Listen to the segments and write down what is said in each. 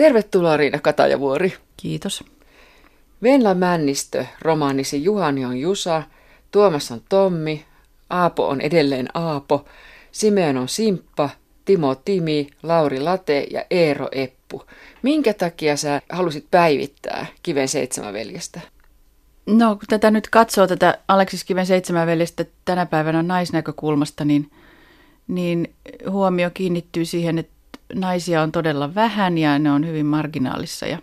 Tervetuloa Riina Katajavuori. Kiitos. Venla Männistö, romaanisi Juhani on Jusa, Tuomas on Tommi, Aapo on edelleen Aapo, Simeon on Simppa, Timo Timi, Lauri Late ja Eero Eppu. Minkä takia sä halusit päivittää Kiven seitsemän veljestä? No, kun tätä nyt katsoo, tätä Aleksis Kiven seitsemän veljestä tänä päivänä naisnäkökulmasta, niin, niin huomio kiinnittyy siihen, että naisia on todella vähän ja ne on hyvin marginaalissa ja,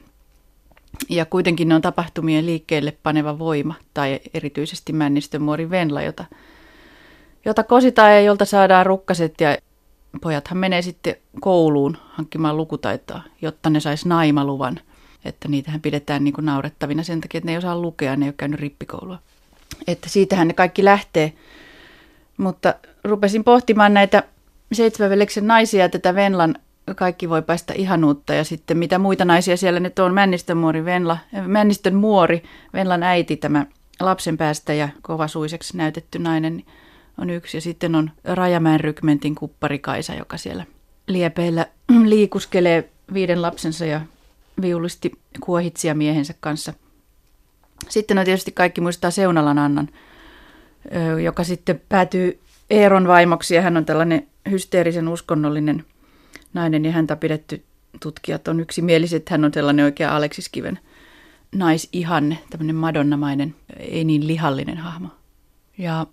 ja kuitenkin ne on tapahtumien liikkeelle paneva voima tai erityisesti Männistön muori Venla, jota, jota kositaan ja jolta saadaan rukkaset ja pojathan menee sitten kouluun hankkimaan lukutaitoa, jotta ne sais naimaluvan. Että niitähän pidetään niin kuin naurettavina sen takia, että ne ei osaa lukea, ne ei ole käynyt rippikoulua. Että siitähän ne kaikki lähtee. Mutta rupesin pohtimaan näitä seitsemänveleksen naisia tätä Venlan kaikki voi päästä ihanuutta ja sitten mitä muita naisia siellä nyt on, Männistön muori Venla, Männistön muori, Venlan äiti, tämä lapsen päästä ja kovasuiseksi näytetty nainen on yksi ja sitten on Rajamäen rykmentin kuppari Kaisa, joka siellä liepeillä liikuskelee viiden lapsensa ja viulisti kuohitsia miehensä kanssa. Sitten on tietysti kaikki muistaa Seunalan Annan, joka sitten päätyy Eeron vaimoksi ja hän on tällainen hysteerisen uskonnollinen – nainen ja häntä pidetty tutkijat on yksimieliset, että hän on sellainen oikea Aleksis Kiven naisihanne, tämmöinen madonnamainen, ei niin lihallinen hahmo. Ja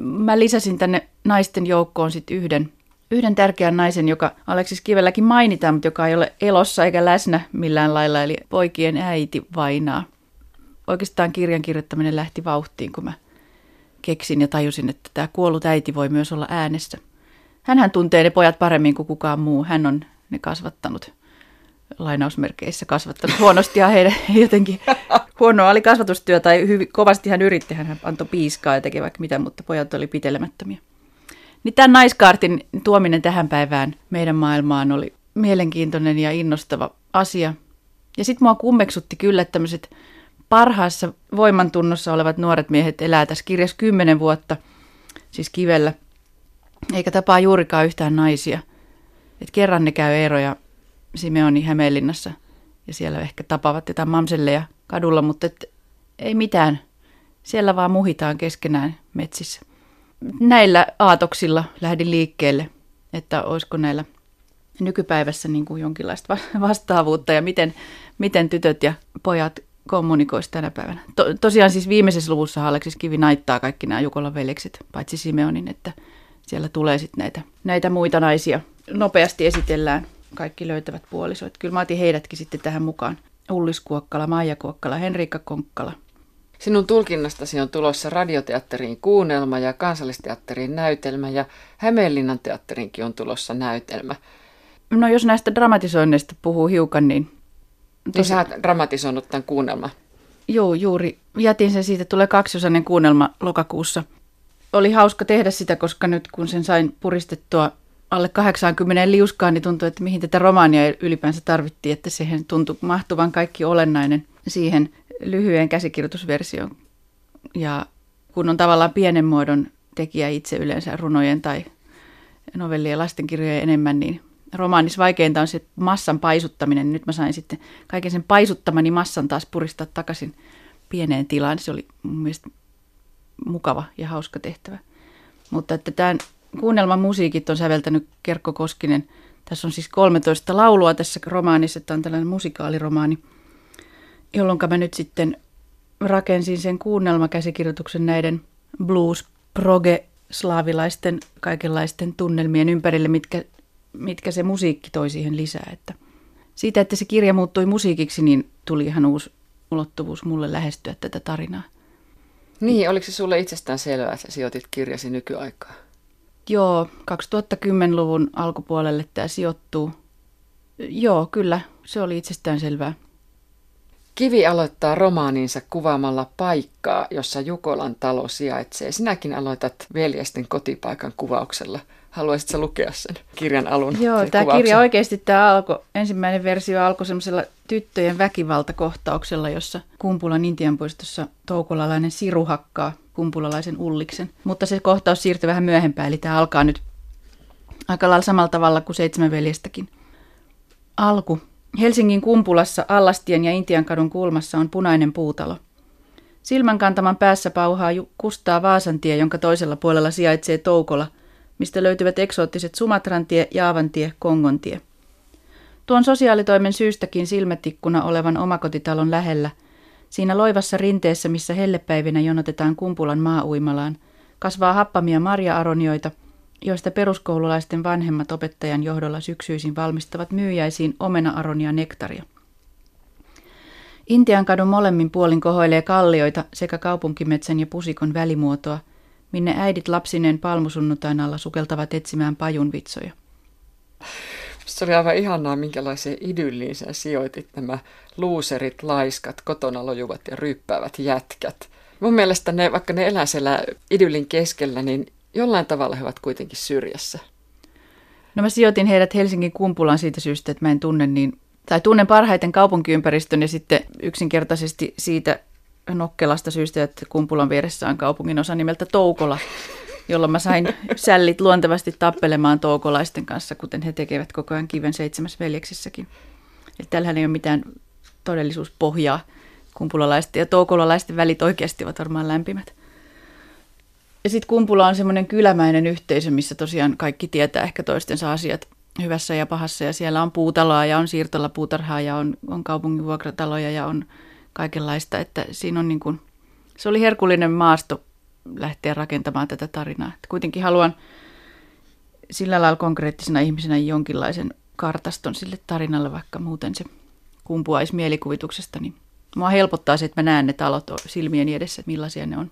mä lisäsin tänne naisten joukkoon sitten yhden, yhden tärkeän naisen, joka Aleksis Kivelläkin mainitaan, mutta joka ei ole elossa eikä läsnä millään lailla, eli poikien äiti Vainaa. Oikeastaan kirjan kirjoittaminen lähti vauhtiin, kun mä keksin ja tajusin, että tämä kuollut äiti voi myös olla äänessä. Hänhän tuntee ne pojat paremmin kuin kukaan muu. Hän on ne kasvattanut lainausmerkeissä kasvattanut huonosti ja heidän jotenkin huonoa oli kasvatustyö tai hyvin, kovasti hän yritti, hän antoi piiskaa ja teki vaikka mitä, mutta pojat oli pitelemättömiä. Niin tämän naiskaartin tuominen tähän päivään meidän maailmaan oli mielenkiintoinen ja innostava asia. Ja sitten mua kummeksutti kyllä, että tämmöiset parhaassa voimantunnossa olevat nuoret miehet elää tässä kirjassa kymmenen vuotta, siis kivellä – eikä tapaa juurikaan yhtään naisia. Et kerran ne käy Eero ja Simeoni Hämeenlinnassa ja siellä ehkä tapavat jotain mamselleja kadulla, mutta et, ei mitään. Siellä vaan muhitaan keskenään metsissä. Näillä aatoksilla lähdin liikkeelle, että olisiko näillä nykypäivässä niin kuin jonkinlaista vastaavuutta ja miten, miten tytöt ja pojat kommunikoisivat tänä päivänä. To, tosiaan siis viimeisessä luvussa Aleksis Kivi naittaa kaikki nämä Jukolan veljekset, paitsi Simeonin, että – siellä tulee sitten näitä, näitä muita naisia. Nopeasti esitellään kaikki löytävät puolisoit. Kyllä mä otin heidätkin sitten tähän mukaan. Ullis Kuokkala, Maija Kuokkala, Henriikka Konkkala. Sinun tulkinnastasi on tulossa radioteatteriin kuunnelma ja kansallisteatteriin näytelmä ja Hämeenlinnan teatterinkin on tulossa näytelmä. No jos näistä dramatisoinneista puhuu hiukan, niin... Niin sä oot dramatisoinut tämän kuunnelma. Joo, juuri. Jätin sen siitä, tulee kaksiosainen kuunnelma lokakuussa – oli hauska tehdä sitä, koska nyt kun sen sain puristettua alle 80 liuskaan, niin tuntui, että mihin tätä romaania ylipäänsä tarvittiin, että siihen tuntui mahtuvan kaikki olennainen siihen lyhyen käsikirjoitusversioon. Ja kun on tavallaan pienen muodon tekijä itse yleensä runojen tai novellien lastenkirjojen enemmän, niin romaanis vaikeinta on se massan paisuttaminen. Nyt mä sain sitten kaiken sen paisuttamani massan taas puristaa takaisin pieneen tilaan. Se oli mun mielestä mukava ja hauska tehtävä. Mutta että tämän kuunnelman musiikit on säveltänyt Kerkko Koskinen. Tässä on siis 13 laulua tässä romaanissa, että on tällainen musikaaliromaani, jolloin mä nyt sitten rakensin sen kuunnelmakäsikirjoituksen näiden blues, proge, slaavilaisten kaikenlaisten tunnelmien ympärille, mitkä, mitkä se musiikki toi siihen lisää. Että siitä, että se kirja muuttui musiikiksi, niin tuli ihan uusi ulottuvuus mulle lähestyä tätä tarinaa. Niin, oliko se sulle itsestään selvää, että sijoitit kirjasi nykyaikaa? Joo, 2010-luvun alkupuolelle tämä sijoittuu. Joo, kyllä, se oli itsestään selvää. Kivi aloittaa romaaninsa kuvaamalla paikkaa, jossa Jukolan talo sijaitsee. Sinäkin aloitat veljesten kotipaikan kuvauksella – Haluaisitko lukea sen kirjan alun? Joo, tämä kuvauksen? kirja oikeasti tämä alkoi, ensimmäinen versio alkoi semmoisella tyttöjen väkivaltakohtauksella, jossa Kumpulan Intianpuistossa toukolalainen siru hakkaa kumpulalaisen ulliksen. Mutta se kohtaus siirtyi vähän myöhempään, eli tämä alkaa nyt aika lailla samalla tavalla kuin Seitsemän veljestäkin. Alku. Helsingin kumpulassa Allastien ja Intiankadun kulmassa on punainen puutalo. Silmän kantaman päässä pauhaa kustaa Vaasantie, jonka toisella puolella sijaitsee Toukola, mistä löytyvät eksoottiset Sumatrantie, Jaavantie, Kongontie. Tuon sosiaalitoimen syystäkin silmätikkuna olevan omakotitalon lähellä, siinä loivassa rinteessä, missä hellepäivinä jonotetaan kumpulan maauimalaan, kasvaa happamia marja-aronioita, joista peruskoululaisten vanhemmat opettajan johdolla syksyisin valmistavat myyjäisiin omena-aronia nektaria. Intian kadun molemmin puolin kohoilee kallioita sekä kaupunkimetsän ja pusikon välimuotoa, minne äidit lapsineen palmusunnuntain alla sukeltavat etsimään pajunvitsoja. Se oli aivan ihanaa, minkälaiseen idylliin sä sijoitit nämä luuserit, laiskat, kotona lojuvat ja ryppäävät jätkät. Mun mielestä ne, vaikka ne elää siellä idyllin keskellä, niin jollain tavalla he ovat kuitenkin syrjässä. No mä sijoitin heidät Helsingin kumpulaan siitä syystä, että mä en tunne niin, tai tunnen parhaiten kaupunkiympäristön ja sitten yksinkertaisesti siitä nokkelasta syystä, että kumpulan vieressä on kaupungin osa nimeltä Toukola, jolloin mä sain sällit luontevasti tappelemaan toukolaisten kanssa, kuten he tekevät koko ajan kiven seitsemäs veljeksissäkin. Eli tällähän ei ole mitään todellisuuspohjaa. Kumpulalaisten ja toukolalaisten välit oikeasti ovat varmaan lämpimät. Ja sitten Kumpula on semmoinen kylämäinen yhteisö, missä tosiaan kaikki tietää ehkä toistensa asiat hyvässä ja pahassa. Ja siellä on puutaloa ja on siirtolapuutarhaa ja on, on kaupungin vuokrataloja ja on kaikenlaista. Että siinä on niin kuin, se oli herkullinen maasto lähteä rakentamaan tätä tarinaa. Että kuitenkin haluan sillä lailla konkreettisena ihmisenä jonkinlaisen kartaston sille tarinalle, vaikka muuten se kumpuaisi mielikuvituksesta, niin mua helpottaa se, että mä näen ne talot silmieni edessä, että millaisia ne on.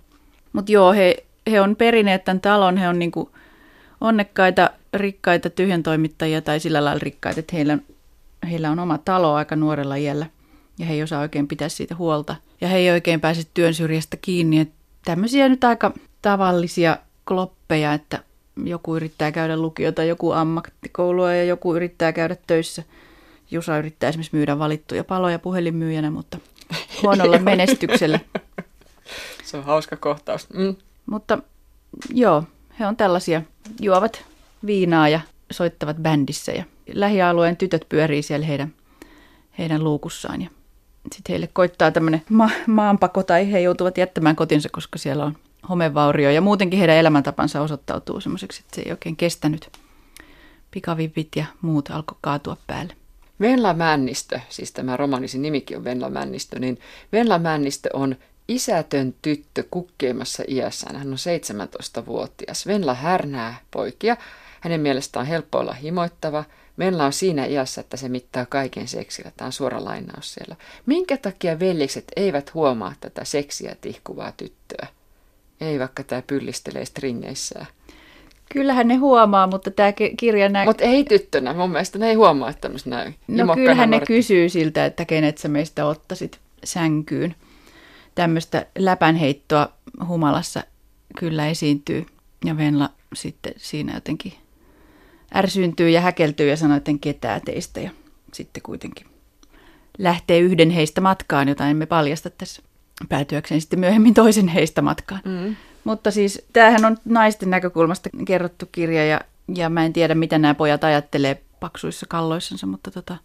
Mutta joo, he, he on perineet tämän talon, he on niinku onnekkaita, rikkaita tyhjäntoimittajia tai sillä lailla rikkaita, että heillä, heillä on oma talo aika nuorella iällä ja he ei osaa oikein pitää siitä huolta. Ja he ei oikein pääse työn syrjästä kiinni, että tämmöisiä nyt aika tavallisia kloppeja, että joku yrittää käydä lukiota, joku ammattikoulua ja joku yrittää käydä töissä. Jusa yrittää esimerkiksi myydä valittuja paloja puhelinmyyjänä, mutta huonolla menestyksellä. Se on hauska kohtaus. Mm. Mutta joo, he on tällaisia, juovat viinaa ja soittavat bändissä ja lähialueen tytöt pyörii siellä heidän, heidän luukussaan ja sitten heille koittaa tämmöinen ma- maanpako tai he joutuvat jättämään kotinsa, koska siellä on homevaurio ja muutenkin heidän elämäntapansa osoittautuu semmoiseksi, että se ei oikein kestänyt. Pikavipit ja muut alkoi kaatua päälle. Venla Männistö, siis tämä romanisi nimikin on Venla Männistö, niin Venla Männistö on isätön tyttö kukkeimassa iässään. Hän on 17-vuotias. Venla härnää poikia. Hänen mielestään on helppo olla himoittava. Venla on siinä iässä, että se mittaa kaiken seksillä. Tämä on suora lainaus siellä. Minkä takia veljekset eivät huomaa tätä seksiä tihkuvaa tyttöä? Ei vaikka tämä pyllistelee stringeissään. Kyllähän ne huomaa, mutta tämä kirja näkyy... Mutta ei tyttönä, mun mielestä ne ei huomaa, että tämmöistä näy. No kyllähän ne kysyy siltä, että kenet sä meistä ottaisit sänkyyn. Tämmöistä läpänheittoa humalassa kyllä esiintyy. Ja Venla sitten siinä jotenkin ärsyyntyy ja häkeltyy ja sanoo, että en ketään teistä. Ja sitten kuitenkin lähtee yhden heistä matkaan, jota emme paljasta tässä päätyäkseen sitten myöhemmin toisen heistä matkaan. Mm. Mutta siis tämähän on naisten näkökulmasta kerrottu kirja ja, ja mä en tiedä, mitä nämä pojat ajattelee paksuissa kalloissansa, mutta tota...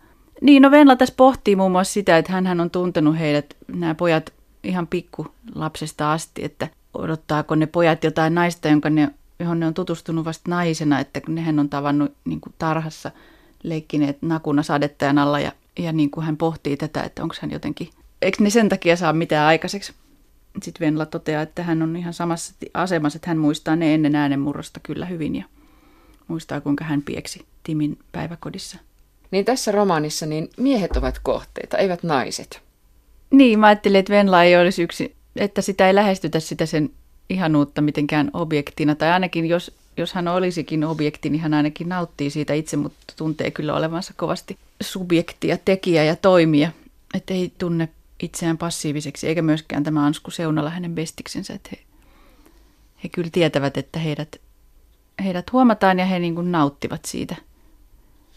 Niin, no Venla tässä pohtii muun muassa sitä, että hän on tuntenut heidät, nämä pojat, ihan pikku lapsesta asti, että odottaako ne pojat jotain naista, jonka ne, johon ne on tutustunut vasta naisena, että kun nehän on tavannut niin kuin tarhassa leikkineet nakuna sadettajan alla ja, ja niin kuin hän pohtii tätä, että onko hän jotenkin, eikö ne sen takia saa mitään aikaiseksi. Sitten Venla toteaa, että hän on ihan samassa asemassa, että hän muistaa ne ennen äänenmurrosta kyllä hyvin ja muistaa, kuinka hän pieksi Timin päiväkodissa. Niin tässä romaanissa niin miehet ovat kohteita, eivät naiset. Niin, mä ajattelin, että Venla ei olisi yksi, että sitä ei lähestytä sitä sen ihanuutta mitenkään objektina. Tai ainakin jos, jos hän olisikin objekti, niin hän ainakin nauttii siitä itse, mutta tuntee kyllä olevansa kovasti subjektia, tekijä ja toimija. Että ei tunne itseään passiiviseksi, eikä myöskään tämä Ansku Seunala hänen bestiksensä, että he, he kyllä tietävät, että heidät, heidät huomataan ja he niin kuin nauttivat siitä.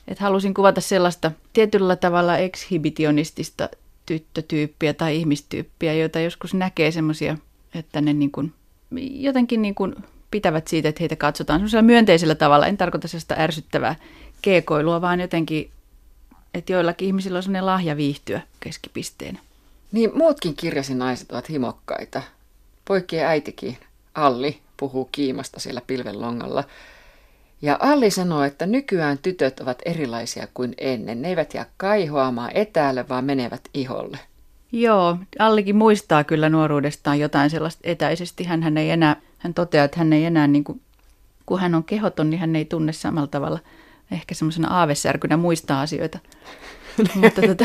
että halusin kuvata sellaista tietyllä tavalla ekshibitionistista tyttötyyppiä tai ihmistyyppiä, joita joskus näkee semmoisia, että ne niin kuin, jotenkin niin kuin pitävät siitä, että heitä katsotaan semmoisella myönteisellä tavalla. En tarkoita sellaista ärsyttävää keekoilua, vaan jotenkin että joillakin ihmisillä on sellainen lahja viihtyä keskipisteenä. Niin muutkin kirjasin naiset ovat himokkaita. Poikien äitikin, Alli, puhuu kiimasta siellä pilvenlongalla. Ja Alli sanoo, että nykyään tytöt ovat erilaisia kuin ennen. Ne eivät jää kaihoamaan etäälle, vaan menevät iholle. Joo, Allikin muistaa kyllä nuoruudestaan jotain sellaista etäisesti. Hän, hän ei enää, hän toteaa, että hän ei enää, niin kuin, kun hän on kehoton, niin hän ei tunne samalla tavalla ehkä semmoisena aavesärkynä muistaa asioita. Mutta tota,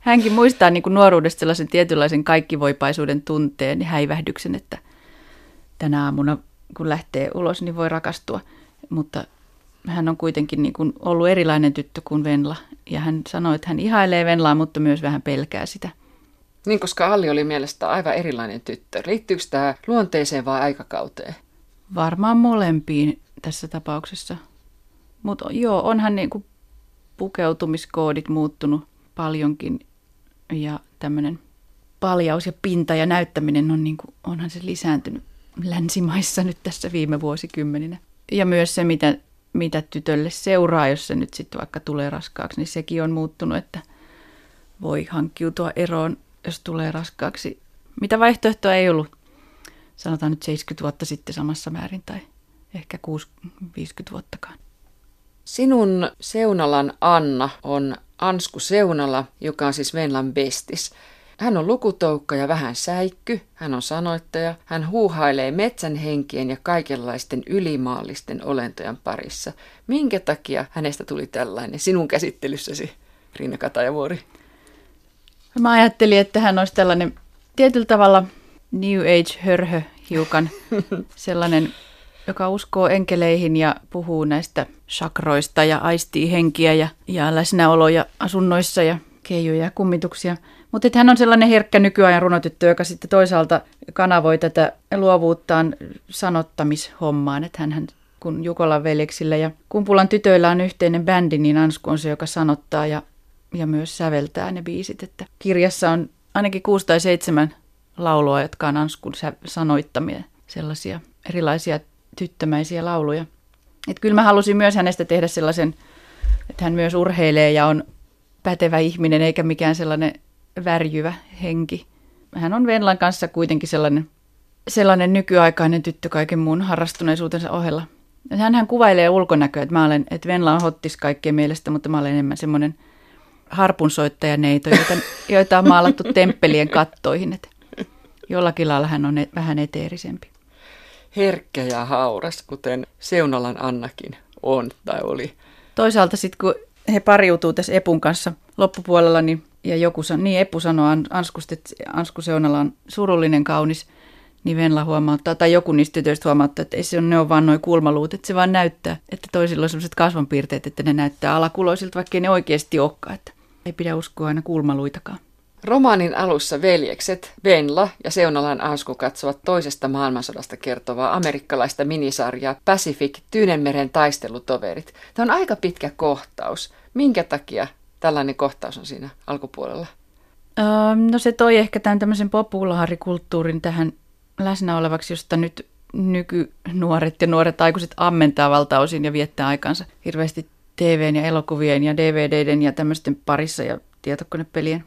hänkin muistaa niin kuin nuoruudesta sellaisen tietynlaisen kaikkivoipaisuuden tunteen ja häivähdyksen, että tänä aamuna kun lähtee ulos, niin voi rakastua. Mutta hän on kuitenkin niin kuin ollut erilainen tyttö kuin Venla. Ja hän sanoi, että hän ihailee Venlaa, mutta myös vähän pelkää sitä. Niin, koska Alli oli mielestä aivan erilainen tyttö. Liittyykö tämä luonteeseen vai aikakauteen? Varmaan molempiin tässä tapauksessa. Mutta joo, onhan niin kuin pukeutumiskoodit muuttunut paljonkin ja tämmöinen paljaus ja pinta ja näyttäminen on niin kuin, onhan se lisääntynyt länsimaissa nyt tässä viime vuosikymmeninä. Ja myös se, mitä, mitä tytölle seuraa, jos se nyt sitten vaikka tulee raskaaksi, niin sekin on muuttunut, että voi hankkiutua eroon, jos tulee raskaaksi. Mitä vaihtoehtoa ei ollut, sanotaan nyt 70 vuotta sitten samassa määrin tai ehkä 50 vuottakaan. Sinun Seunalan Anna on Ansku Seunala, joka on siis Venlan bestis. Hän on lukutoukka ja vähän säikky, hän on sanoittaja, hän huuhailee metsän henkien ja kaikenlaisten ylimaallisten olentojen parissa. Minkä takia hänestä tuli tällainen sinun käsittelyssäsi, Riina Katajavuori? Mä ajattelin, että hän olisi tällainen tietyllä tavalla New Age-hörhö hiukan, sellainen joka uskoo enkeleihin ja puhuu näistä sakroista ja aistii henkiä ja, ja läsnäoloja asunnoissa ja keijuja ja kummituksia. Mutta hän on sellainen herkkä nykyajan runotyttö, joka sitten toisaalta kanavoi tätä luovuuttaan sanottamishommaan. Että hän, kun Jukolan veljeksillä ja Kumpulan tytöillä on yhteinen bändi, niin Ansku on se, joka sanottaa ja, ja myös säveltää ne biisit. Että kirjassa on ainakin kuusi tai seitsemän laulua, jotka on Anskun sanoittamia sellaisia erilaisia tyttömäisiä lauluja. Et kyllä mä halusin myös hänestä tehdä sellaisen, että hän myös urheilee ja on pätevä ihminen eikä mikään sellainen värjyvä henki. Hän on Venlan kanssa kuitenkin sellainen, sellainen nykyaikainen tyttö kaiken muun harrastuneisuutensa ohella. Hän kuvailee ulkonäköä, että, mä olen, että Venla on hottis kaikkien mielestä, mutta mä olen enemmän semmoinen harpunsoittajaneito, joita, joita on maalattu temppelien kattoihin. Että jollakin lailla hän on e- vähän eteerisempi herkkä ja hauras, kuten Seunalan Annakin on tai oli. Toisaalta sitten kun he pariutuu tässä Epun kanssa loppupuolella, niin, ja joku niin Epu sanoo Anskusta, että Ansku Seunala on surullinen, kaunis, niin Venla huomauttaa, tai joku niistä tytöistä huomauttaa, että ei se ole, ne on vaan noin kulmaluut, että se vaan näyttää, että toisilla on sellaiset kasvanpiirteet, että ne näyttää alakuloisilta, vaikka ne oikeasti olekaan, että ei pidä uskoa aina kulmaluitakaan. Romaanin alussa veljekset Venla ja Seunalan Ansku katsovat toisesta maailmansodasta kertovaa amerikkalaista minisarjaa Pacific Tyynenmeren taistelutoverit. Tämä on aika pitkä kohtaus. Minkä takia tällainen kohtaus on siinä alkupuolella? Öö, no se toi ehkä tämän tämmöisen populaarikulttuurin tähän läsnä olevaksi, josta nyt nykynuoret ja nuoret aikuiset ammentaa valtaosin ja viettää aikansa hirveästi TVn ja elokuvien ja DVDden ja tämmöisten parissa ja tietokonepelien.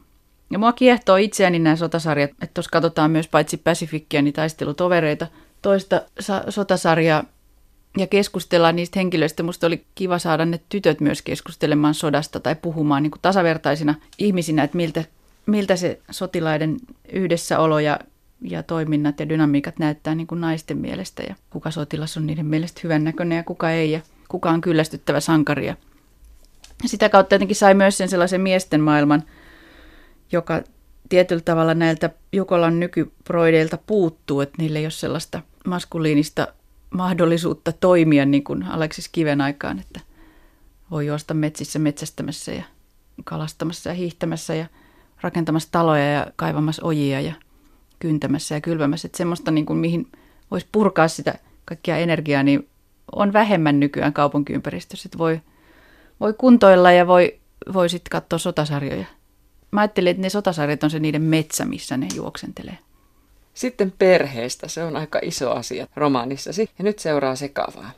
Ja mua kiehtoo itseäni nämä sotasarjat, että tuossa katsotaan myös paitsi Pacificia, niin taistelutovereita, toista sa- sotasarjaa ja keskustellaan niistä henkilöistä. Musta oli kiva saada ne tytöt myös keskustelemaan sodasta tai puhumaan niin kuin tasavertaisina ihmisinä, että miltä, miltä se sotilaiden yhdessäolo ja, ja toiminnat ja dynamiikat näyttää niin kuin naisten mielestä ja kuka sotilas on niiden mielestä hyvännäköinen ja kuka ei. Ja kuka on kyllästyttävä sankaria. Sitä kautta jotenkin sai myös sen sellaisen miesten maailman – joka tietyllä tavalla näiltä Jukolan nykyproideilta puuttuu, että niillä ei ole sellaista maskuliinista mahdollisuutta toimia niin kuin Aleksis Kiven aikaan, että voi juosta metsissä metsästämässä ja kalastamassa ja hiihtämässä ja rakentamassa taloja ja kaivamassa ojia ja kyntämässä ja kylvämässä. Että semmoista, niin kuin, mihin voisi purkaa sitä kaikkia energiaa, niin on vähemmän nykyään kaupunkiympäristössä. Että voi, voi kuntoilla ja voi, voi sitten katsoa sotasarjoja. Mä ajattelin, että ne sotasarjat on se niiden metsä, missä ne juoksentelee. Sitten perheestä. Se on aika iso asia romaanissasi. Ja nyt seuraa sekavaa.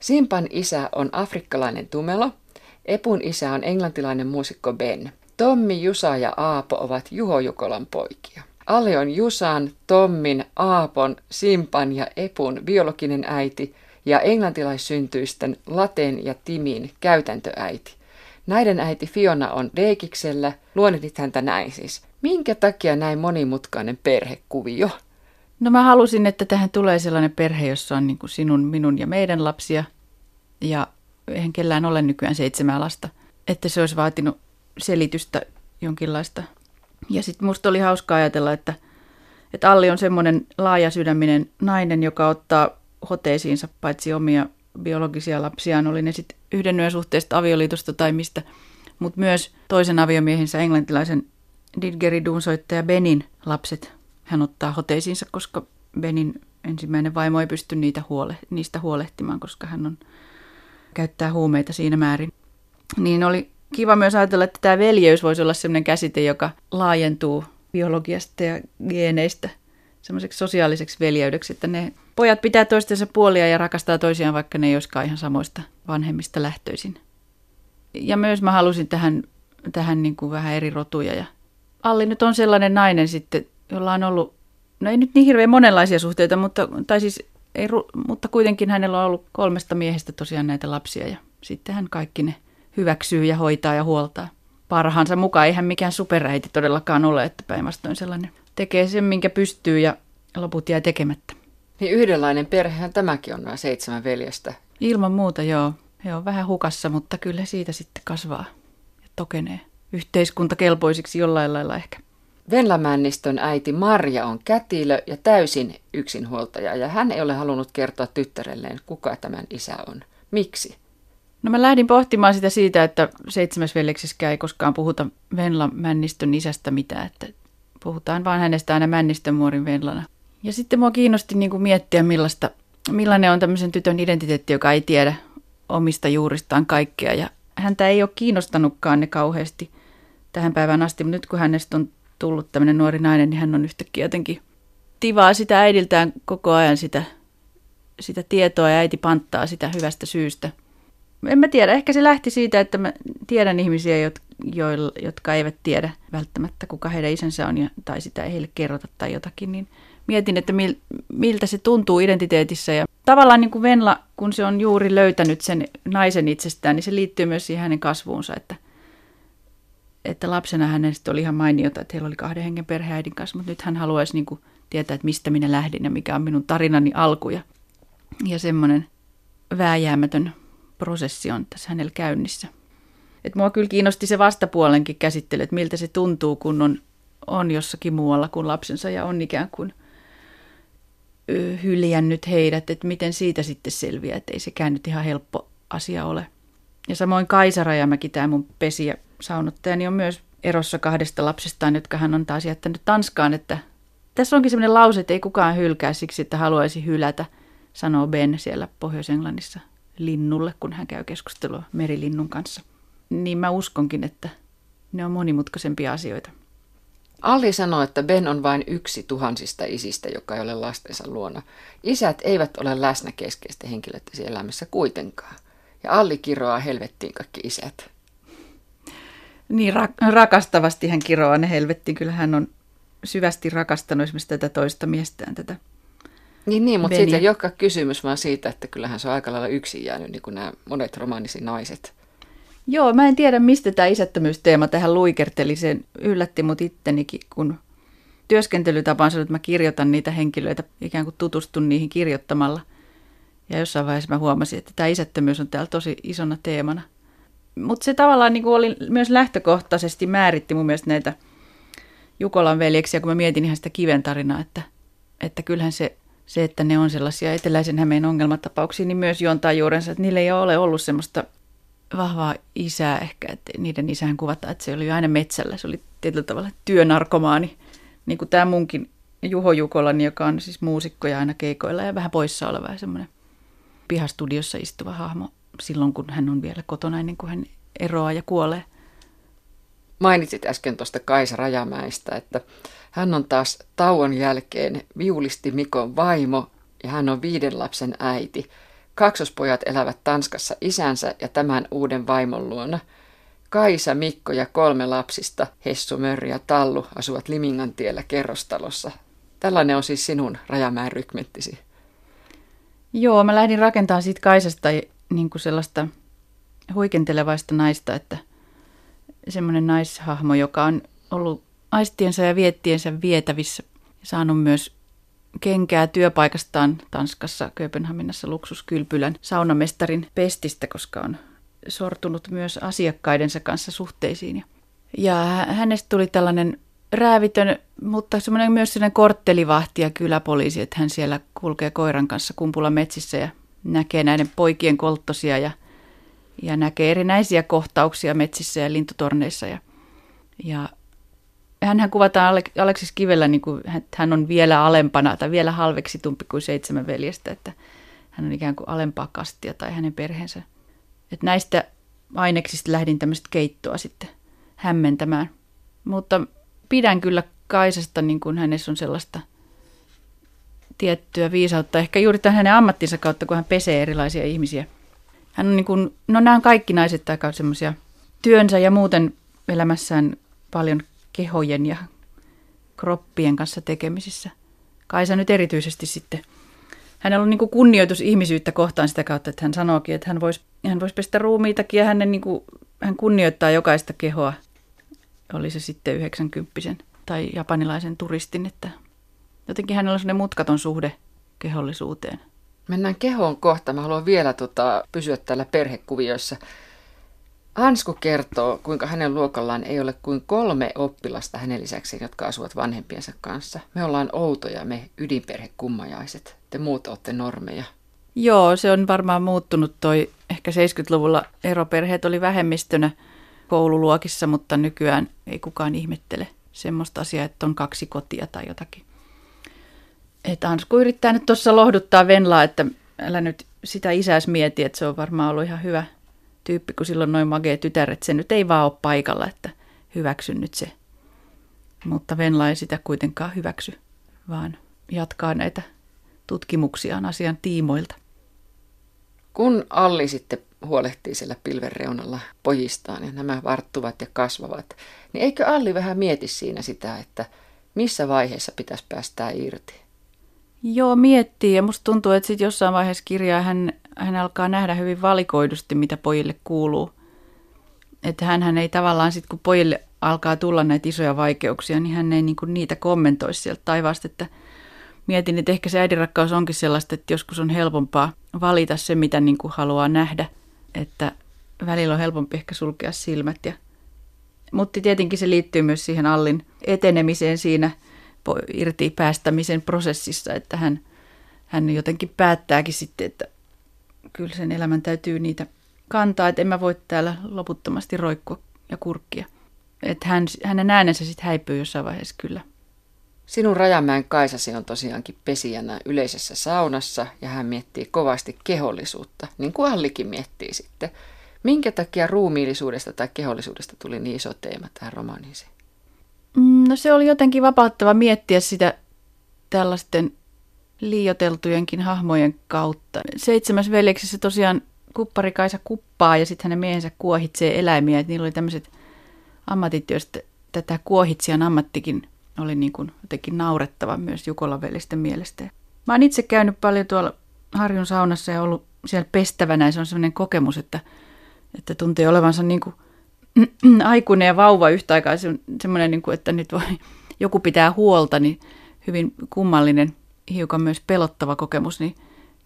Simpan isä on afrikkalainen tumelo, Epun isä on englantilainen muusikko Ben. Tommi, Jusa ja Aapo ovat Juho Jukolan poikia. Ali on Jusan, Tommin, Aapon, Simpan ja Epun biologinen äiti ja englantilaissyntyisten Laten ja Timin käytäntöäiti. Näiden äiti Fiona on Deekiksellä, luonnehdit häntä näin siis. Minkä takia näin monimutkainen perhekuvio? No mä halusin, että tähän tulee sellainen perhe, jossa on niin kuin sinun, minun ja meidän lapsia. Ja eihän kellään ole nykyään seitsemää lasta. Että se olisi vaatinut selitystä jonkinlaista. Ja sitten musta oli hauska ajatella, että, että Alli on semmoinen laajasydäminen nainen, joka ottaa hoteisiinsa paitsi omia biologisia lapsiaan, oli ne sitten yhden yön suhteesta avioliitosta tai mistä, mutta myös toisen aviomiehensä englantilaisen didgeridoo-soittaja Benin lapset hän ottaa hoteisiinsa, koska Benin ensimmäinen vaimo ei pysty niitä huole, niistä huolehtimaan, koska hän on, käyttää huumeita siinä määrin. Niin oli kiva myös ajatella, että tämä veljeys voisi olla sellainen käsite, joka laajentuu biologiasta ja geeneistä semmoiseksi sosiaaliseksi veljeydeksi, että ne pojat pitää toistensa puolia ja rakastaa toisiaan, vaikka ne ei olisikaan ihan samoista vanhemmista lähtöisin. Ja myös mä halusin tähän, tähän niin kuin vähän eri rotuja. Ja Alli nyt on sellainen nainen sitten, jolla on ollut, no ei nyt niin hirveän monenlaisia suhteita, mutta, tai siis ei, mutta kuitenkin hänellä on ollut kolmesta miehestä tosiaan näitä lapsia ja sitten hän kaikki ne hyväksyy ja hoitaa ja huoltaa parhaansa mukaan. Eihän mikään superäiti todellakaan ole, että päinvastoin sellainen tekee sen, minkä pystyy ja loput jää tekemättä. Niin yhdenlainen perhehän tämäkin on nämä seitsemän veljestä. Ilman muuta joo. He on vähän hukassa, mutta kyllä siitä sitten kasvaa ja tokenee yhteiskuntakelpoisiksi jollain lailla ehkä. Venlamännistön äiti Marja on kätilö ja täysin yksinhuoltaja ja hän ei ole halunnut kertoa tyttärelleen, kuka tämän isä on. Miksi? No mä lähdin pohtimaan sitä siitä, että seitsemäs ei koskaan puhuta Venla Männistön isästä mitään, että puhutaan vaan hänestä aina Männistön muorin Venlana. Ja sitten mua kiinnosti niin kuin miettiä, millaista, millainen on tämmöisen tytön identiteetti, joka ei tiedä omista juuristaan kaikkea. Ja häntä ei ole kiinnostanutkaan ne kauheasti tähän päivään asti, mutta nyt kun hänestä on tullut tämmöinen nuori nainen, niin hän on yhtäkkiä jotenkin tivaa sitä äidiltään koko ajan sitä, sitä tietoa ja äiti panttaa sitä hyvästä syystä. En mä tiedä, ehkä se lähti siitä, että mä tiedän ihmisiä, jotka eivät tiedä välttämättä, kuka heidän isänsä on, ja, tai sitä ei heille kerrota tai jotakin, niin mietin, että mil, miltä se tuntuu identiteetissä. Ja tavallaan niin kuin Venla, kun se on juuri löytänyt sen naisen itsestään, niin se liittyy myös siihen hänen kasvuunsa, että, että lapsena hänestä oli ihan mainiota, että heillä oli kahden hengen perheäidin kanssa, mutta nyt hän haluaisi niin kuin tietää, että mistä minä lähdin ja mikä on minun tarinani alku. Ja, ja semmoinen vääjäämätön prosessi on tässä hänellä käynnissä. Et mua kyllä kiinnosti se vastapuolenkin käsittely, että miltä se tuntuu, kun on, on jossakin muualla kuin lapsensa ja on ikään kuin – hyljännyt heidät, että miten siitä sitten selviää, että ei sekään nyt ihan helppo asia ole. Ja samoin Kaisa Rajamäki, tämä mun pesi- ja saunottajani, on myös erossa kahdesta lapsestaan, jotka hän on taas jättänyt Tanskaan, että tässä onkin sellainen lause, että ei kukaan hylkää siksi, että haluaisi hylätä, sanoo Ben siellä Pohjois-Englannissa linnulle, kun hän käy keskustelua merilinnun kanssa. Niin mä uskonkin, että ne on monimutkaisempia asioita. Alli sanoi, että Ben on vain yksi tuhansista isistä, joka ei ole lastensa luona. Isät eivät ole läsnä keskeisten henkilöiden elämässä kuitenkaan. Ja Alli kiroaa helvettiin kaikki isät. Niin, ra- rakastavasti hän kiroaa ne helvettiin. Kyllä hän on syvästi rakastanut esimerkiksi tätä toista miestään, tätä Niin, niin mutta siitä ei olekaan kysymys, vaan siitä, että kyllähän se on aika lailla yksin jäänyt, niin kuin nämä monet romaanisi naiset. Joo, mä en tiedä, mistä tämä isättömyysteema tähän luikerteli. Se yllätti mut ittenikin, kun työskentelytapa on että mä kirjoitan niitä henkilöitä, ikään kuin tutustun niihin kirjoittamalla. Ja jossain vaiheessa mä huomasin, että tämä isättömyys on täällä tosi isona teemana. Mutta se tavallaan niin oli myös lähtökohtaisesti määritti mun mielestä näitä Jukolan veljeksiä, kun mä mietin ihan sitä kiven tarinaa, että, että kyllähän se, se, että ne on sellaisia eteläisen Hämeen ongelmatapauksia, niin myös juontaa juurensa, että niillä ei ole ollut semmoista vahvaa isää ehkä, että niiden isähän kuvataan, että se oli aina metsällä, se oli tietyllä tavalla työnarkomaani, niin kuin tämä munkin Juho Jukolani, joka on siis muusikko ja aina keikoilla ja vähän poissa oleva ja semmoinen pihastudiossa istuva hahmo silloin, kun hän on vielä kotona ennen kuin hän eroaa ja kuolee. Mainitsit äsken tuosta Kaisa Rajamäistä, että hän on taas tauon jälkeen viulisti Mikon vaimo ja hän on viiden lapsen äiti – Kaksospojat elävät Tanskassa isänsä ja tämän uuden vaimon luona. Kaisa, Mikko ja kolme lapsista, Hessu, Mörri ja Tallu, asuvat Limingan tiellä kerrostalossa. Tällainen on siis sinun Rajamäen rykmenttisi. Joo, mä lähdin rakentamaan siitä Kaisasta niin kuin sellaista huikentelevaista naista, että semmoinen naishahmo, joka on ollut aistiensa ja viettiensä vietävissä saanut myös kenkää työpaikastaan Tanskassa Kööpenhaminassa luksuskylpylän saunamestarin pestistä, koska on sortunut myös asiakkaidensa kanssa suhteisiin. Ja hänestä tuli tällainen räävitön, mutta semmoinen myös sellainen korttelivahti ja kyläpoliisi, että hän siellä kulkee koiran kanssa kumpula metsissä ja näkee näiden poikien kolttosia ja, ja näkee erinäisiä kohtauksia metsissä ja lintutorneissa. Ja, ja hänhän kuvataan Aleksis Kivellä, niin kuin, että hän on vielä alempana tai vielä halveksitumpi kuin seitsemän veljestä, että hän on ikään kuin alempaa kastia tai hänen perheensä. Että näistä aineksista lähdin tämmöistä keittoa sitten hämmentämään. Mutta pidän kyllä Kaisasta, niin kuin hänessä on sellaista tiettyä viisautta. Ehkä juuri tämän hänen ammattinsa kautta, kun hän pesee erilaisia ihmisiä. Hän on niin kuin, no nämä on kaikki naiset aika semmoisia työnsä ja muuten elämässään paljon kehojen ja kroppien kanssa tekemisissä. Kaisa nyt erityisesti sitten. Hänellä on niin kuin kunnioitus ihmisyyttä kohtaan sitä kautta, että hän sanookin, että hän voisi, hän voisi pestä ruumiitakin ja hänen, niin kuin, hän kunnioittaa jokaista kehoa. Oli se sitten 90 tai japanilaisen turistin, että jotenkin hänellä on sellainen mutkaton suhde kehollisuuteen. Mennään kehoon kohta. Mä haluan vielä tota, pysyä täällä perhekuvioissa. Ansku kertoo, kuinka hänen luokallaan ei ole kuin kolme oppilasta hänen lisäksi, jotka asuvat vanhempiensa kanssa. Me ollaan outoja, me ydinperhekummajaiset. Te muut olette normeja. Joo, se on varmaan muuttunut toi. Ehkä 70-luvulla eroperheet oli vähemmistönä koululuokissa, mutta nykyään ei kukaan ihmettele semmoista asiaa, että on kaksi kotia tai jotakin. Että Ansku yrittää nyt tuossa lohduttaa Venlaa, että älä nyt sitä isäs mieti, että se on varmaan ollut ihan hyvä tyyppi, kun silloin noin magee tytär, että se nyt ei vaan ole paikalla, että hyväksyn nyt se. Mutta Venla ei sitä kuitenkaan hyväksy, vaan jatkaa näitä tutkimuksiaan asian tiimoilta. Kun Alli sitten huolehtii siellä pilven reunalla pojistaan ja nämä varttuvat ja kasvavat, niin eikö Alli vähän mieti siinä sitä, että missä vaiheessa pitäisi päästää irti? Joo, miettii ja musta tuntuu, että sitten jossain vaiheessa kirjaa hän, hän alkaa nähdä hyvin valikoidusti, mitä pojille kuuluu. Että hän ei tavallaan sitten, kun pojille alkaa tulla näitä isoja vaikeuksia, niin hän ei niinku niitä kommentoisi sieltä taivaasta, että mietin, että ehkä se äidinrakkaus onkin sellaista, että joskus on helpompaa valita se, mitä niin haluaa nähdä, että välillä on helpompi ehkä sulkea silmät. Ja... Mutta tietenkin se liittyy myös siihen Allin etenemiseen siinä irti päästämisen prosessissa, että hän, hän jotenkin päättääkin sitten, että kyllä sen elämän täytyy niitä kantaa, että en mä voi täällä loputtomasti roikkua ja kurkkia. Että hän, hänen äänensä sitten häipyy jossain vaiheessa kyllä. Sinun Rajamäen Kaisasi on tosiaankin pesijänä yleisessä saunassa ja hän miettii kovasti kehollisuutta, niin kuin Allikin miettii sitten. Minkä takia ruumiillisuudesta tai kehollisuudesta tuli niin iso teema tähän romaaniisi? Mm, no se oli jotenkin vapauttava miettiä sitä tällaisten liioteltujenkin hahmojen kautta. Seitsemäs veljeksessä tosiaan kuppari Kaisa kuppaa ja sitten hänen miehensä kuohitsee eläimiä. Et niillä oli tämmöiset ammatit, joista tätä kuohitsijan ammattikin oli niin kuin jotenkin naurettava myös Jukolan velisten mielestä. Mä oon itse käynyt paljon tuolla Harjun saunassa ja ollut siellä pestävänä ja se on sellainen kokemus, että, että tuntee olevansa niin kuin aikuinen ja vauva yhtä aikaa. Se on semmoinen, niin kuin, että nyt voi joku pitää huolta, niin hyvin kummallinen, hiukan myös pelottava kokemus, niin,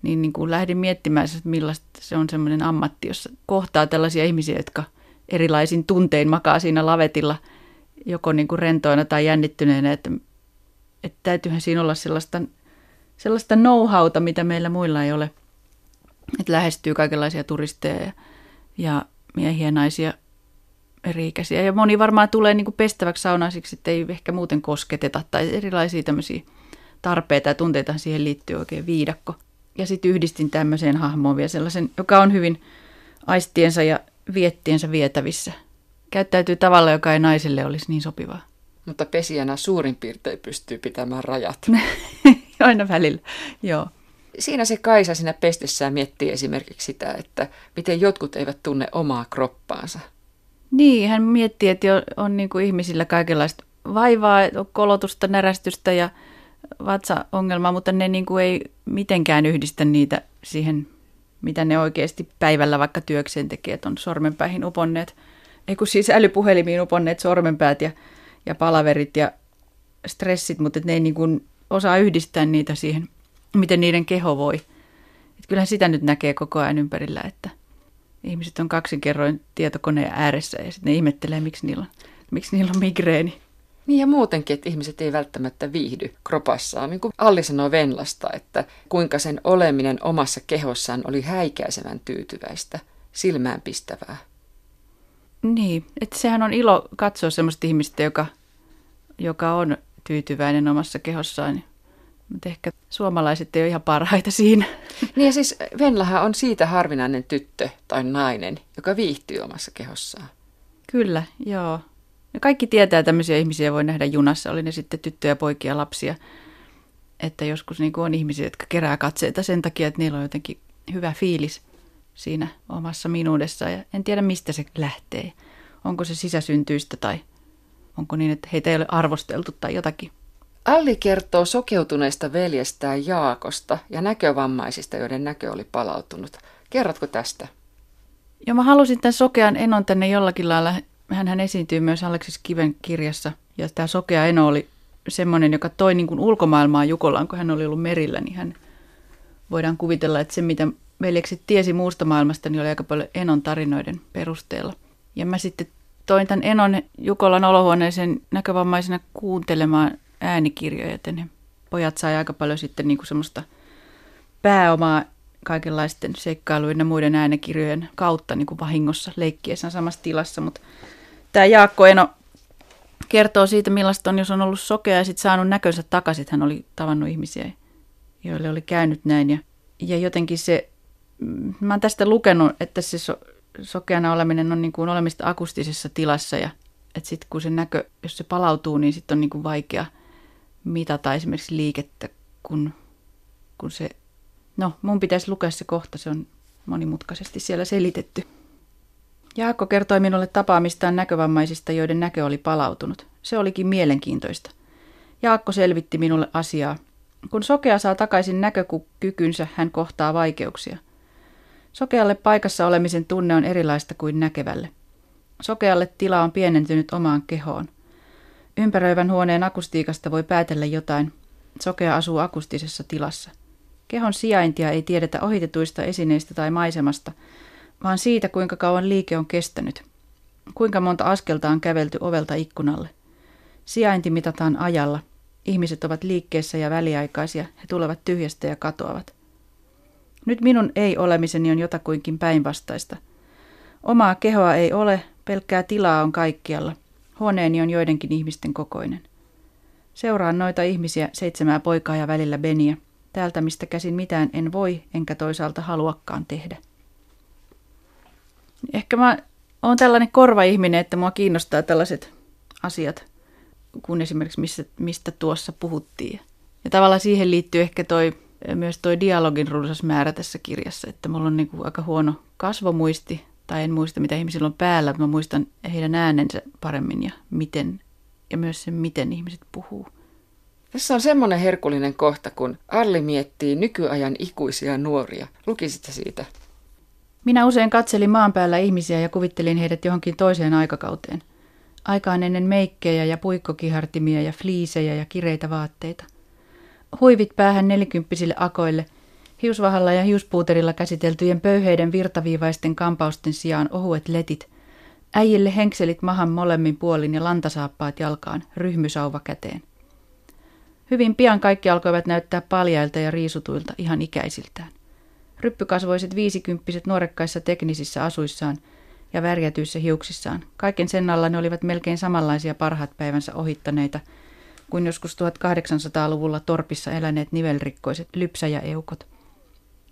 niin, niin kuin lähdin miettimään, että millaista se on semmoinen ammatti, jossa kohtaa tällaisia ihmisiä, jotka erilaisin tuntein makaa siinä lavetilla – joko niin kuin rentoina tai jännittyneenä, että, että täytyyhän siinä olla sellaista, sellaista know-howta, mitä meillä muilla ei ole. Että lähestyy kaikenlaisia turisteja ja, ja miehiä naisia eri-ikäisiä. Ja moni varmaan tulee niin kuin pestäväksi saunaan siksi, että ei ehkä muuten kosketeta tai erilaisia tämmöisiä tarpeita ja tunteita siihen liittyy oikein viidakko. Ja sitten yhdistin tämmöiseen hahmoon vielä sellaisen, joka on hyvin aistiensa ja viettiensä vietävissä – käyttäytyy tavalla, joka ei naiselle olisi niin sopivaa. Mutta pesijänä suurin piirtein pystyy pitämään rajat. Aina välillä, joo. Siinä se Kaisa siinä pestessään miettii esimerkiksi sitä, että miten jotkut eivät tunne omaa kroppaansa. Niin, hän miettii, että on niin kuin ihmisillä kaikenlaista vaivaa, kolotusta, närästystä ja vatsaongelmaa, mutta ne niin kuin ei mitenkään yhdistä niitä siihen, mitä ne oikeasti päivällä vaikka työkseen tekee, on sormenpäihin uponneet, ei kun siis älypuhelimiin uponneet sormenpäät ja, ja palaverit ja stressit, mutta ne ei niin kuin osaa yhdistää niitä siihen, miten niiden keho voi. Et kyllähän sitä nyt näkee koko ajan ympärillä, että ihmiset on kaksinkerroin tietokoneen ääressä ja sitten ne ihmettelee, miksi niillä on, miksi niillä on migreeni. Niin ja muutenkin, että ihmiset ei välttämättä viihdy kropassaan. Niin kuin Alli sanoi Venlasta, että kuinka sen oleminen omassa kehossaan oli häikäisevän tyytyväistä, silmään pistävää. Niin, että sehän on ilo katsoa sellaista ihmistä, joka, joka on tyytyväinen omassa kehossaan. Mutta ehkä suomalaiset ei ole ihan parhaita siinä. Niin ja siis Venlahan on siitä harvinainen tyttö tai nainen, joka viihtyy omassa kehossaan. Kyllä, joo. Ja kaikki tietää tämmöisiä ihmisiä voi nähdä junassa, oli ne sitten tyttöjä, poikia, lapsia. Että joskus niin on ihmisiä, jotka kerää katseita sen takia, että niillä on jotenkin hyvä fiilis siinä omassa minuudessa. Ja en tiedä, mistä se lähtee. Onko se sisäsyntyistä tai onko niin, että heitä ei ole arvosteltu tai jotakin. Alli kertoo sokeutuneesta veljestään Jaakosta ja näkövammaisista, joiden näkö oli palautunut. Kerrotko tästä? Joo, mä halusin tämän sokean enon tänne jollakin lailla hän esiintyy myös Aleksis Kiven kirjassa. Ja tämä sokea Eno oli semmoinen, joka toi niin kuin ulkomaailmaa Jukolaan, kun hän oli ollut merillä, niin hän voidaan kuvitella, että se mitä veljekset tiesi muusta maailmasta, niin oli aika paljon Enon tarinoiden perusteella. Ja mä sitten toin tämän Enon Jukolan olohuoneeseen näkövammaisena kuuntelemaan äänikirjoja, joten ne pojat sai aika paljon sitten niin kuin semmoista pääomaa kaikenlaisten seikkailujen ja muiden äänikirjojen kautta niin kuin vahingossa leikkiessä samassa tilassa, mutta Tämä Jaakko Eno kertoo siitä, millaista on, jos on ollut sokea ja sitten saanut näkönsä takaisin. Hän oli tavannut ihmisiä, joille oli käynyt näin. Ja, ja jotenkin se, mm, mä oon tästä lukenut, että se so, sokeana oleminen on niin kuin olemista akustisessa tilassa ja että sitten kun se näkö, jos se palautuu, niin sitten on niin kuin vaikea mitata esimerkiksi liikettä, kun, kun se, no mun pitäisi lukea se kohta, se on monimutkaisesti siellä selitetty. Jaakko kertoi minulle tapaamistaan näkövammaisista, joiden näkö oli palautunut. Se olikin mielenkiintoista. Jaakko selvitti minulle asiaa. Kun sokea saa takaisin näkökykynsä, hän kohtaa vaikeuksia. Sokealle paikassa olemisen tunne on erilaista kuin näkevälle. Sokealle tila on pienentynyt omaan kehoon. Ympäröivän huoneen akustiikasta voi päätellä jotain. Sokea asuu akustisessa tilassa. Kehon sijaintia ei tiedetä ohitetuista esineistä tai maisemasta – vaan siitä, kuinka kauan liike on kestänyt. Kuinka monta askelta on kävelty ovelta ikkunalle. Sijainti mitataan ajalla. Ihmiset ovat liikkeessä ja väliaikaisia. He tulevat tyhjästä ja katoavat. Nyt minun ei-olemiseni on jotakuinkin päinvastaista. Omaa kehoa ei ole, pelkkää tilaa on kaikkialla. Huoneeni on joidenkin ihmisten kokoinen. Seuraan noita ihmisiä, seitsemää poikaa ja välillä Beniä. Täältä mistä käsin mitään en voi, enkä toisaalta haluakaan tehdä. Ehkä mä oon tällainen korva-ihminen, että mua kiinnostaa tällaiset asiat, kun esimerkiksi mistä, mistä tuossa puhuttiin. Ja tavallaan siihen liittyy ehkä toi, myös toi dialogin runsas määrä tässä kirjassa, että mulla on niinku aika huono kasvomuisti, tai en muista mitä ihmisillä on päällä, mutta mä muistan heidän äänensä paremmin ja miten, ja myös sen, miten ihmiset puhuu. Tässä on semmoinen herkullinen kohta, kun Alli miettii nykyajan ikuisia nuoria. Lukisit siitä? Minä usein katselin maan päällä ihmisiä ja kuvittelin heidät johonkin toiseen aikakauteen. Aikaan ennen meikkejä ja puikkokihartimia ja fliisejä ja kireitä vaatteita. Huivit päähän nelikymppisille akoille, hiusvahalla ja hiuspuuterilla käsiteltyjen pöyheiden virtaviivaisten kampausten sijaan ohuet letit, äijille henkselit mahan molemmin puolin ja lantasaappaat jalkaan, ryhmysauva käteen. Hyvin pian kaikki alkoivat näyttää paljailta ja riisutuilta ihan ikäisiltään. Ryppykasvoiset viisikymppiset nuorekkaissa teknisissä asuissaan ja värjätyissä hiuksissaan. Kaiken sen alla ne olivat melkein samanlaisia parhaat päivänsä ohittaneita kuin joskus 1800-luvulla torpissa eläneet nivelrikkoiset lypsäjäeukot.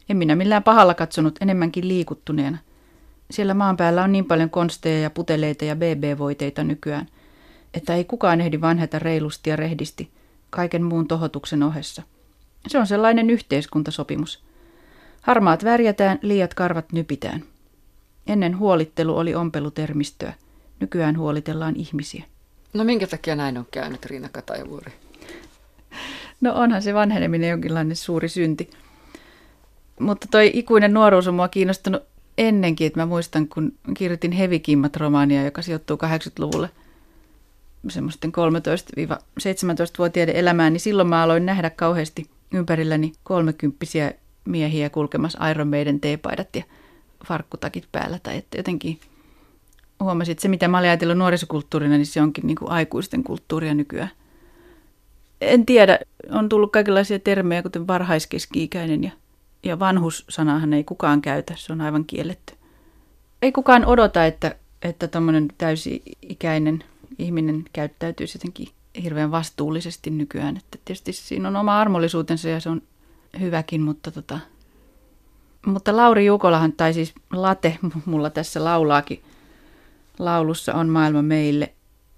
En minä millään pahalla katsonut, enemmänkin liikuttuneena. Siellä maan päällä on niin paljon konsteja ja puteleita ja BB-voiteita nykyään, että ei kukaan ehdi vanheta reilusti ja rehdisti kaiken muun tohotuksen ohessa – Se on sellainen yhteiskuntasopimus. Harmaat värjätään, liiat karvat nypitään. Ennen huolittelu oli ompelutermistöä. Nykyään huolitellaan ihmisiä. No minkä takia näin on käynyt, Riina Katajavuori? No onhan se vanheneminen jonkinlainen suuri synti. Mutta toi ikuinen nuoruus on mua kiinnostanut ennenkin, että mä muistan, kun kirjoitin Hevikimmat-romaania, joka sijoittuu 80-luvulle semmoisten 13-17-vuotiaiden elämään, niin silloin mä aloin nähdä kauheasti ympärilläni kolmekymppisiä miehiä kulkemassa Iron Maiden teepaidat ja farkkutakit päällä. Tai että jotenkin huomasin, että se mitä mä olin ajatellut nuorisokulttuurina, niin se onkin niin kuin aikuisten kulttuuria nykyään. En tiedä, on tullut kaikenlaisia termejä, kuten varhaiskeski-ikäinen ja, ja vanhussanahan ei kukaan käytä, se on aivan kielletty. Ei kukaan odota, että, että tämmöinen täysi-ikäinen ihminen käyttäytyisi jotenkin hirveän vastuullisesti nykyään. Että tietysti siinä on oma armollisuutensa ja se on hyväkin, mutta, tota, mutta Lauri Jukolahan, tai siis Late mulla tässä laulaakin, laulussa on maailma meille,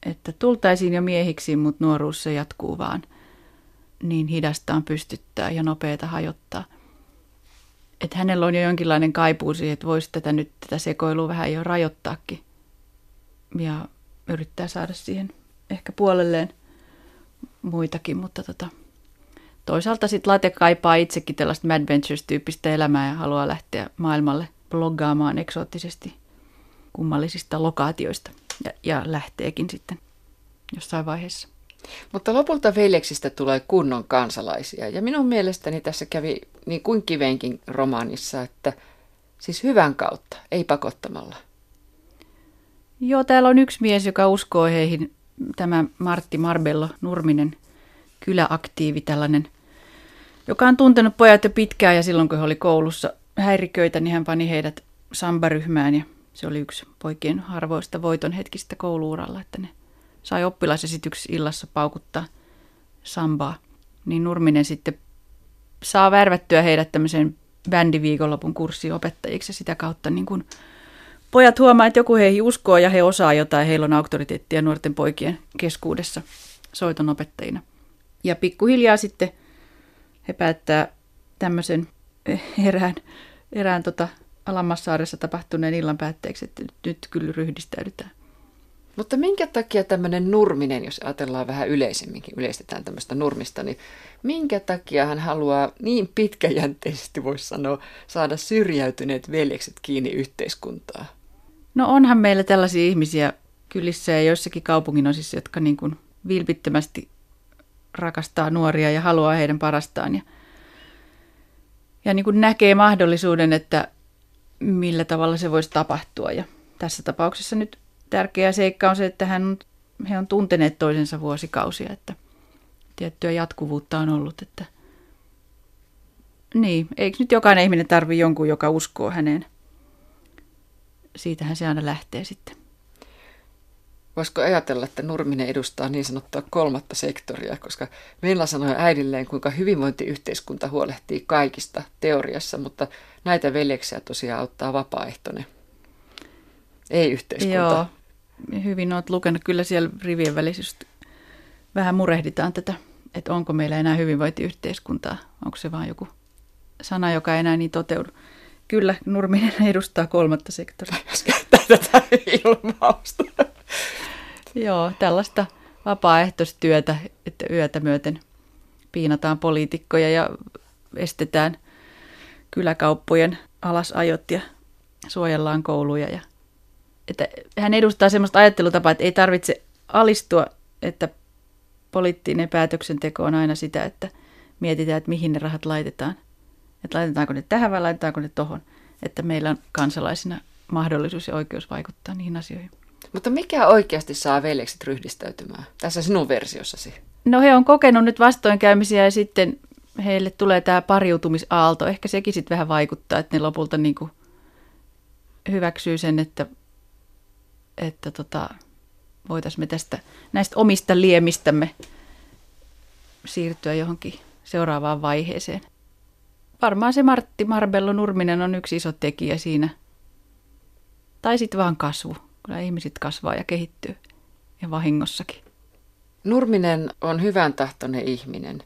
että tultaisiin jo miehiksi, mutta nuoruus se jatkuu vaan. Niin hidastaan pystyttää ja nopeata hajottaa. Että hänellä on jo jonkinlainen kaipuu siihen, että voisi tätä nyt tätä sekoilua vähän jo rajoittaakin. Ja yrittää saada siihen ehkä puolelleen muitakin, mutta tota, toisaalta sitten Late kaipaa itsekin tällaista Mad Ventures-tyyppistä elämää ja haluaa lähteä maailmalle bloggaamaan eksoottisesti kummallisista lokaatioista ja, ja lähteekin sitten jossain vaiheessa. Mutta lopulta veljeksistä tulee kunnon kansalaisia ja minun mielestäni tässä kävi niin kuin kiveenkin romaanissa, että siis hyvän kautta, ei pakottamalla. Joo, täällä on yksi mies, joka uskoo heihin, tämä Martti Marbello Nurminen, kyläaktiivi tällainen, joka on tuntenut pojat jo pitkään ja silloin kun he oli koulussa häiriköitä, niin hän pani heidät sambaryhmään ja se oli yksi poikien harvoista voiton hetkistä kouluuralla, että ne sai oppilaisesityksi illassa paukuttaa sambaa. Niin Nurminen sitten saa värvättyä heidät tämmöiseen bändiviikonlopun kurssiopettajiksi ja sitä kautta niin kuin pojat huomaa, että joku heihin uskoo ja he osaa jotain, heillä on auktoriteettia nuorten poikien keskuudessa soitonopettajina. Ja pikkuhiljaa sitten he päättää tämmöisen erään, erään tota Alammassaaressa tapahtuneen illan päätteeksi, että nyt kyllä ryhdistäydytään. Mutta minkä takia tämmöinen nurminen, jos ajatellaan vähän yleisemminkin, yleistetään tämmöistä nurmista, niin minkä takia hän haluaa niin pitkäjänteisesti, voisi sanoa, saada syrjäytyneet veljekset kiinni yhteiskuntaa? No onhan meillä tällaisia ihmisiä kylissä ja joissakin kaupungin osissa, jotka niin kuin vilpittömästi rakastaa nuoria ja haluaa heidän parastaan. Ja, ja niin kuin näkee mahdollisuuden, että millä tavalla se voisi tapahtua. Ja tässä tapauksessa nyt tärkeä seikka on se, että hän, he on tunteneet toisensa vuosikausia, että tiettyä jatkuvuutta on ollut. Että niin, eikö nyt jokainen ihminen tarvi jonkun, joka uskoo häneen? Siitähän se aina lähtee sitten. Voisiko ajatella, että Nurminen edustaa niin sanottua kolmatta sektoria, koska Venla sanoi äidilleen, kuinka hyvinvointiyhteiskunta huolehtii kaikista teoriassa, mutta näitä veljeksiä tosiaan auttaa vapaaehtoinen. Ei yhteiskunta. Joo, hyvin olet lukenut. Kyllä siellä rivien välissä vähän murehditaan tätä, että onko meillä enää hyvinvointiyhteiskuntaa. Onko se vain joku sana, joka ei enää niin toteudu. Kyllä, Nurminen edustaa kolmatta sektoria. Tätä ilmausta. Joo, tällaista vapaaehtoistyötä, että yötä myöten piinataan poliitikkoja ja estetään kyläkauppojen alasajot ja suojellaan kouluja. Ja, että hän edustaa sellaista ajattelutapaa, että ei tarvitse alistua, että poliittinen päätöksenteko on aina sitä, että mietitään, että mihin ne rahat laitetaan. Että laitetaanko ne tähän vai laitetaanko ne tohon. Että meillä on kansalaisina mahdollisuus ja oikeus vaikuttaa niihin asioihin. Mutta mikä oikeasti saa veljekset ryhdistäytymään tässä sinun versiossasi? No he on kokenut nyt vastoinkäymisiä ja sitten heille tulee tämä pariutumisaalto. Ehkä sekin sitten vähän vaikuttaa, että ne lopulta niin kuin hyväksyy sen, että, että tota, voitaisiin me tästä näistä omista liemistämme siirtyä johonkin seuraavaan vaiheeseen. Varmaan se Martti Marbello Nurminen on yksi iso tekijä siinä. Tai sitten vaan kasvu. Kyllä ihmiset kasvaa ja kehittyy ja vahingossakin. Nurminen on hyvän tahtoinen ihminen.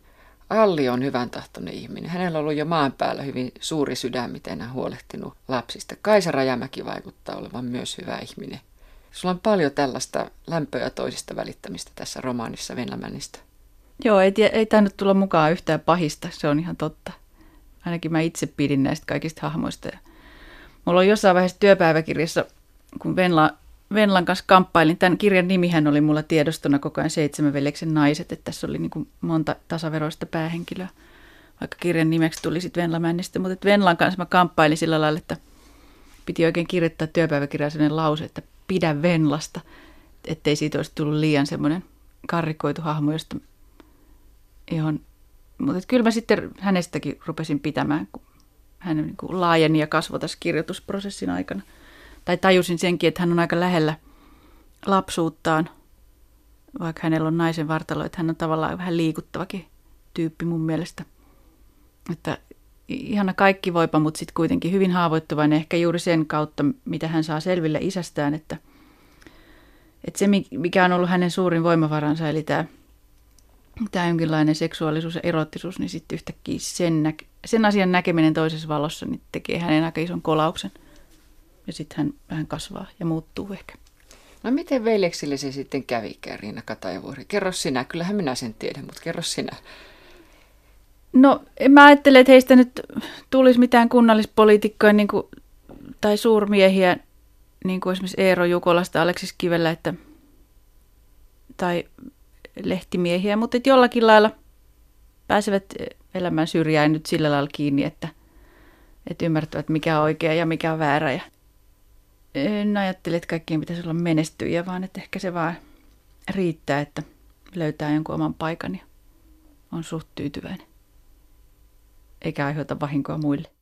Alli on hyvän tahtoinen ihminen. Hänellä on ollut jo maan päällä hyvin suuri sydän, miten hän huolehtinut lapsista. Kaisa Rajamäki vaikuttaa olevan myös hyvä ihminen. Sulla on paljon tällaista lämpöä toisista välittämistä tässä romaanissa Venlämännistä. Joo, ei, ei tainnut tulla mukaan yhtään pahista, se on ihan totta. Ainakin mä itse pidin näistä kaikista hahmoista. Mulla on jossain vaiheessa työpäiväkirjassa, kun Venla, Venlan kanssa kamppailin, tämän kirjan nimihän oli mulla tiedostona koko ajan Seitsemän veljeksen naiset, että tässä oli niin kuin monta tasaveroista päähenkilöä, vaikka kirjan nimeksi tuli sitten Venla Männistä. Mutta Venlan kanssa mä kamppailin sillä lailla, että piti oikein kirjoittaa työpäiväkirjaan sellainen lause, että pidä Venlasta, ettei siitä olisi tullut liian semmoinen karrikoitu hahmo, josta johon, mutta kyllä mä sitten hänestäkin rupesin pitämään, kun hän niin kuin laajeni ja kasvoi tässä kirjoitusprosessin aikana. Tai tajusin senkin, että hän on aika lähellä lapsuuttaan, vaikka hänellä on naisen vartalo, että hän on tavallaan vähän liikuttavakin tyyppi mun mielestä. Että ihana kaikki voipa, mutta sitten kuitenkin hyvin haavoittuvainen ehkä juuri sen kautta, mitä hän saa selville isästään, että, että se mikä on ollut hänen suurin voimavaransa, eli tämä, tämä jonkinlainen seksuaalisuus ja erottisuus, niin sitten yhtäkkiä sen, sen asian näkeminen toisessa valossa niin tekee hänen aika ison kolauksen. Ja sitten hän vähän kasvaa ja muuttuu ehkä. No miten veljeksille se sitten kävikään, Riina Katajavuori? Kerro sinä, kyllähän minä sen tiedän, mutta kerro sinä. No mä ajattele, että heistä nyt tulisi mitään kunnallispoliitikkoja niin kuin, tai suurmiehiä, niin kuin esimerkiksi Eero Jukolasta, Aleksis Kivellä, että, tai lehtimiehiä, mutta että jollakin lailla pääsevät elämän syrjään nyt sillä lailla kiinni, että, että ymmärtävät mikä on oikea ja mikä on väärä. Ja en ajattele, että kaikkien pitäisi olla menestyjiä, vaan että ehkä se vaan riittää, että löytää jonkun oman paikan ja on suht tyytyväinen eikä aiheuta vahinkoa muille.